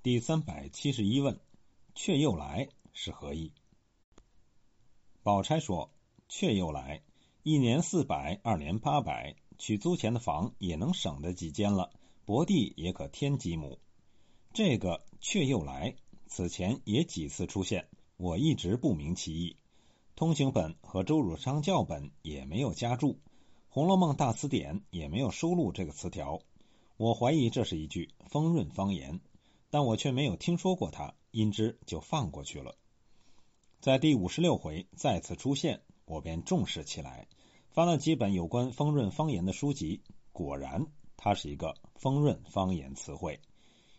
第三百七十一问：却又来是何意？宝钗说：“却又来，一年四百，二年八百，取租钱的房也能省得几间了，薄地也可添几亩。这个却又来，此前也几次出现，我一直不明其意。通行本和周汝昌教本也没有加注，《红楼梦大词典》也没有收录这个词条。我怀疑这是一句丰润方言，但我却没有听说过它，因之就放过去了。”在第五十六回再次出现，我便重视起来，翻了几本有关丰润方言的书籍，果然它是一个丰润方言词汇。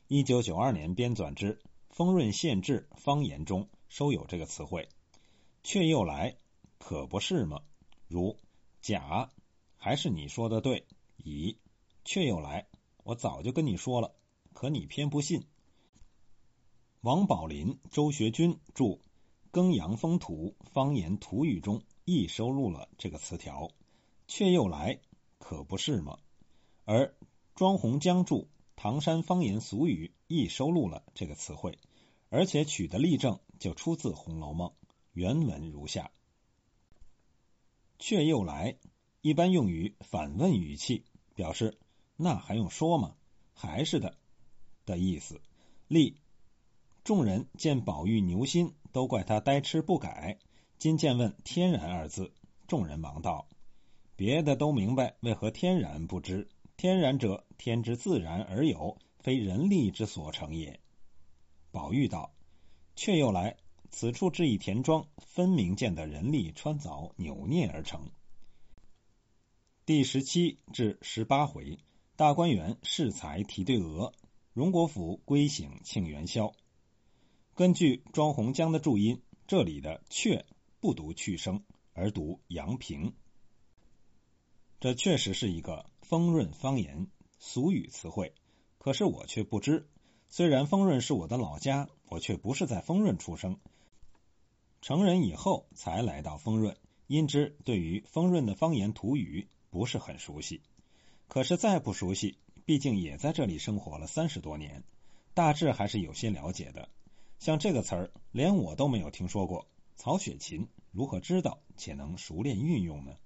一九九二年编纂之《丰润县志方言》中收有这个词汇。却又来，可不是吗？如甲，还是你说的对；乙，却又来，我早就跟你说了，可你偏不信。王宝林、周学军著。庚阳风土方言土语中亦收录了这个词条，却又来，可不是吗？而庄洪江著《唐山方言俗语》亦收录了这个词汇，而且取的例证就出自《红楼梦》，原文如下：“却又来”一般用于反问语气，表示那还用说吗？还是的的意思。例众人见宝玉牛心。都怪他呆痴不改。今见问“天然”二字，众人忙道：“别的都明白，为何天然不知？天然者，天之自然而有，非人力之所成也。”宝玉道：“却又来，此处置一田庄，分明见得人力穿凿扭捏而成。”第十七至十八回，大观园适才题对额，荣国府归省庆元宵。根据庄洪江的注音，这里的“却”不读去声，而读阳平。这确实是一个丰润方言俗语词汇，可是我却不知。虽然丰润是我的老家，我却不是在丰润出生，成人以后才来到丰润，因之对于丰润的方言土语不是很熟悉。可是再不熟悉，毕竟也在这里生活了三十多年，大致还是有些了解的。像这个词儿，连我都没有听说过。曹雪芹如何知道且能熟练运用呢？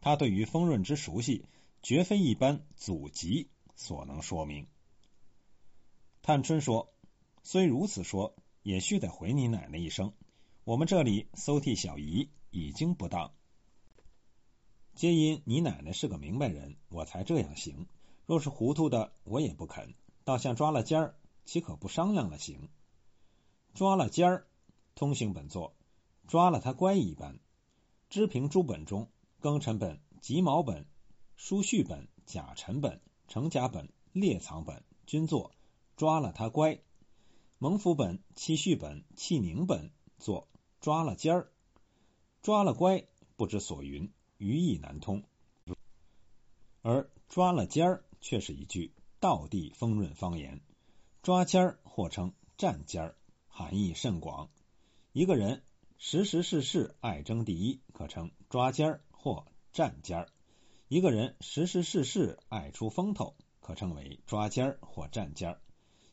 他对于丰润之熟悉，绝非一般祖籍所能说明。探春说：“虽如此说，也须得回你奶奶一声，我们这里搜替小姨已经不当，皆因你奶奶是个明白人，我才这样行。若是糊涂的，我也不肯。倒像抓了尖儿，岂可不商量了行？”抓了尖儿，通行本作抓了他乖一般。知平诸本中，庚辰本、己卯本、书序本、甲辰本、程甲本、列藏本均作抓了他乖。蒙府本、七序本、契宁本作抓了尖儿，抓了乖不知所云，语意难通。而抓了尖儿却是一句道地丰润方言，抓尖儿或称占尖儿。含义甚广，一个人时时事事爱争第一，可称抓奸儿或占尖儿；一个人时时事事爱出风头，可称为抓奸儿或占尖儿；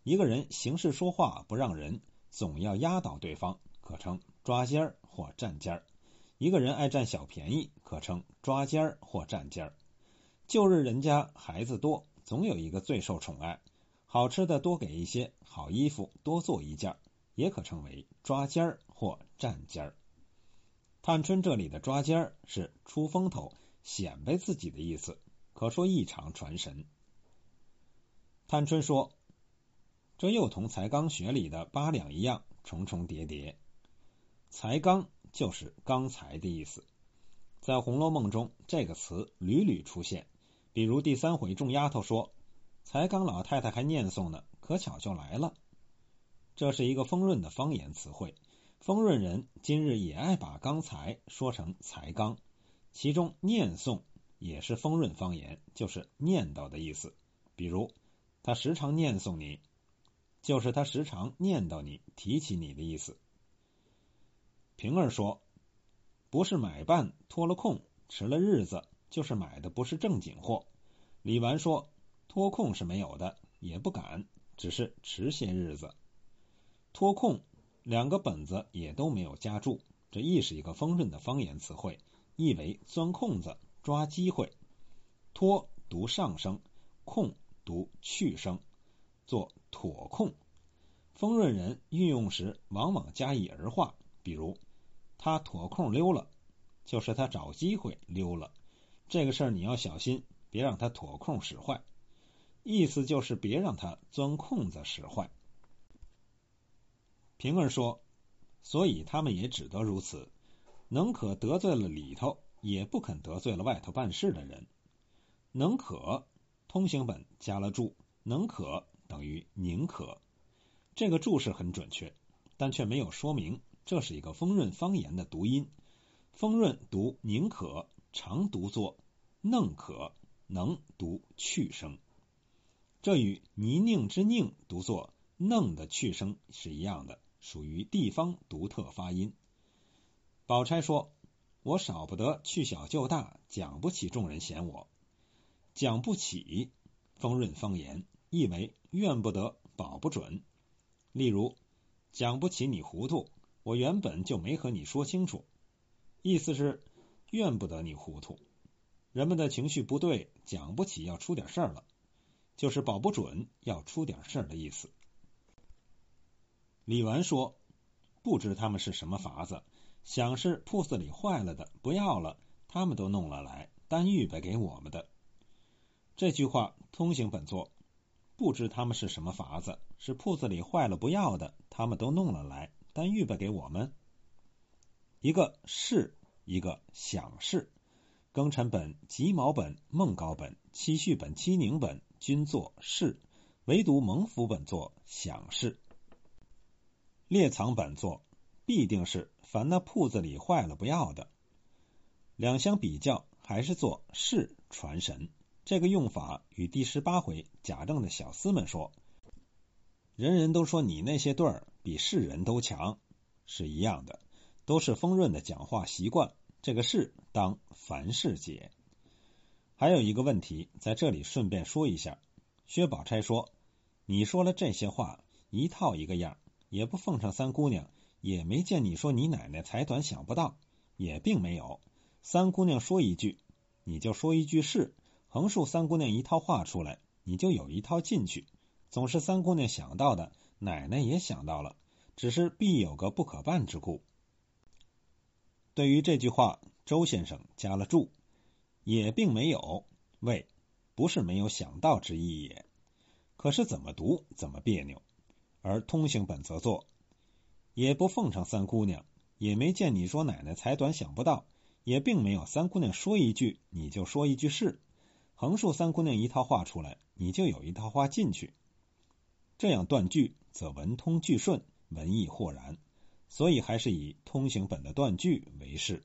一个人行事说话不让人，总要压倒对方，可称抓奸儿或占尖儿；一个人爱占小便宜，可称抓奸儿或占尖儿。旧日人家孩子多，总有一个最受宠爱，好吃的多给一些，好衣服多做一件。也可称为抓尖儿或站尖儿。探春这里的抓尖儿是出风头、显摆自己的意思，可说异常传神。探春说：“这又同才刚学里的八两一样，重重叠叠。才刚就是刚才的意思，在《红楼梦》中这个词屡屡出现。比如第三回众丫头说：‘才刚老太太还念诵呢，可巧就来了。’”这是一个丰润的方言词汇，丰润人今日也爱把刚才说成才刚，其中念诵也是丰润方言，就是念叨的意思。比如他时常念诵你，就是他时常念叨你，提起你的意思。平儿说，不是买办拖了空，迟了日子，就是买的不是正经货。李纨说，拖空是没有的，也不敢。只是迟些日子。脱空两个本子也都没有加注，这亦是一个丰润的方言词汇，意为钻空子、抓机会。脱读上声，空读去声，做妥空。丰润人运用时往往加以儿化，比如他妥空溜了，就是他找机会溜了。这个事儿你要小心，别让他妥空使坏。意思就是别让他钻空子使坏。平儿说：“所以他们也只得如此，能可得罪了里头，也不肯得罪了外头办事的人。能可通行本加了注，能可等于宁可。这个注释很准确，但却没有说明这是一个丰润方言的读音。丰润读宁可，常读作嫩可，能读去声。”这与泥泞之泞读作嫩的去声是一样的，属于地方独特发音。宝钗说：“我少不得去小就大，讲不起众人嫌我。讲不起，丰润方言，意为怨不得，保不准。例如，讲不起你糊涂，我原本就没和你说清楚，意思是怨不得你糊涂。人们的情绪不对，讲不起，要出点事儿了。”就是保不准要出点事儿的意思。李纨说：“不知他们是什么法子，想是铺子里坏了的不要了，他们都弄了来，单预备给我们的。”这句话通行本作：“不知他们是什么法子，是铺子里坏了不要的，他们都弄了来，单预备给我们。”一个是，一个想是。庚辰本、己卯本、孟高本、七序本、七宁本均作是，唯独蒙府本作想是。列藏本作必定是凡那铺子里坏了不要的。两相比较，还是做是传神。这个用法与第十八回贾政的小厮们说：“人人都说你那些对儿比世人都强”是一样的，都是丰润的讲话习惯。这个事当凡事解。还有一个问题，在这里顺便说一下。薛宝钗说：“你说了这些话，一套一个样，也不奉上三姑娘，也没见你说你奶奶才短想不到，也并没有。三姑娘说一句，你就说一句是；横竖三姑娘一套话出来，你就有一套进去。总是三姑娘想到的，奶奶也想到了，只是必有个不可办之故。”对于这句话，周先生加了注，也并没有为不是没有想到之意也。可是怎么读怎么别扭。而通行本则作，也不奉承三姑娘，也没见你说奶奶才短想不到，也并没有三姑娘说一句你就说一句是，横竖三姑娘一套话出来，你就有一套话进去。这样断句，则文通句顺，文意豁然。所以还是以通行本的断句为是。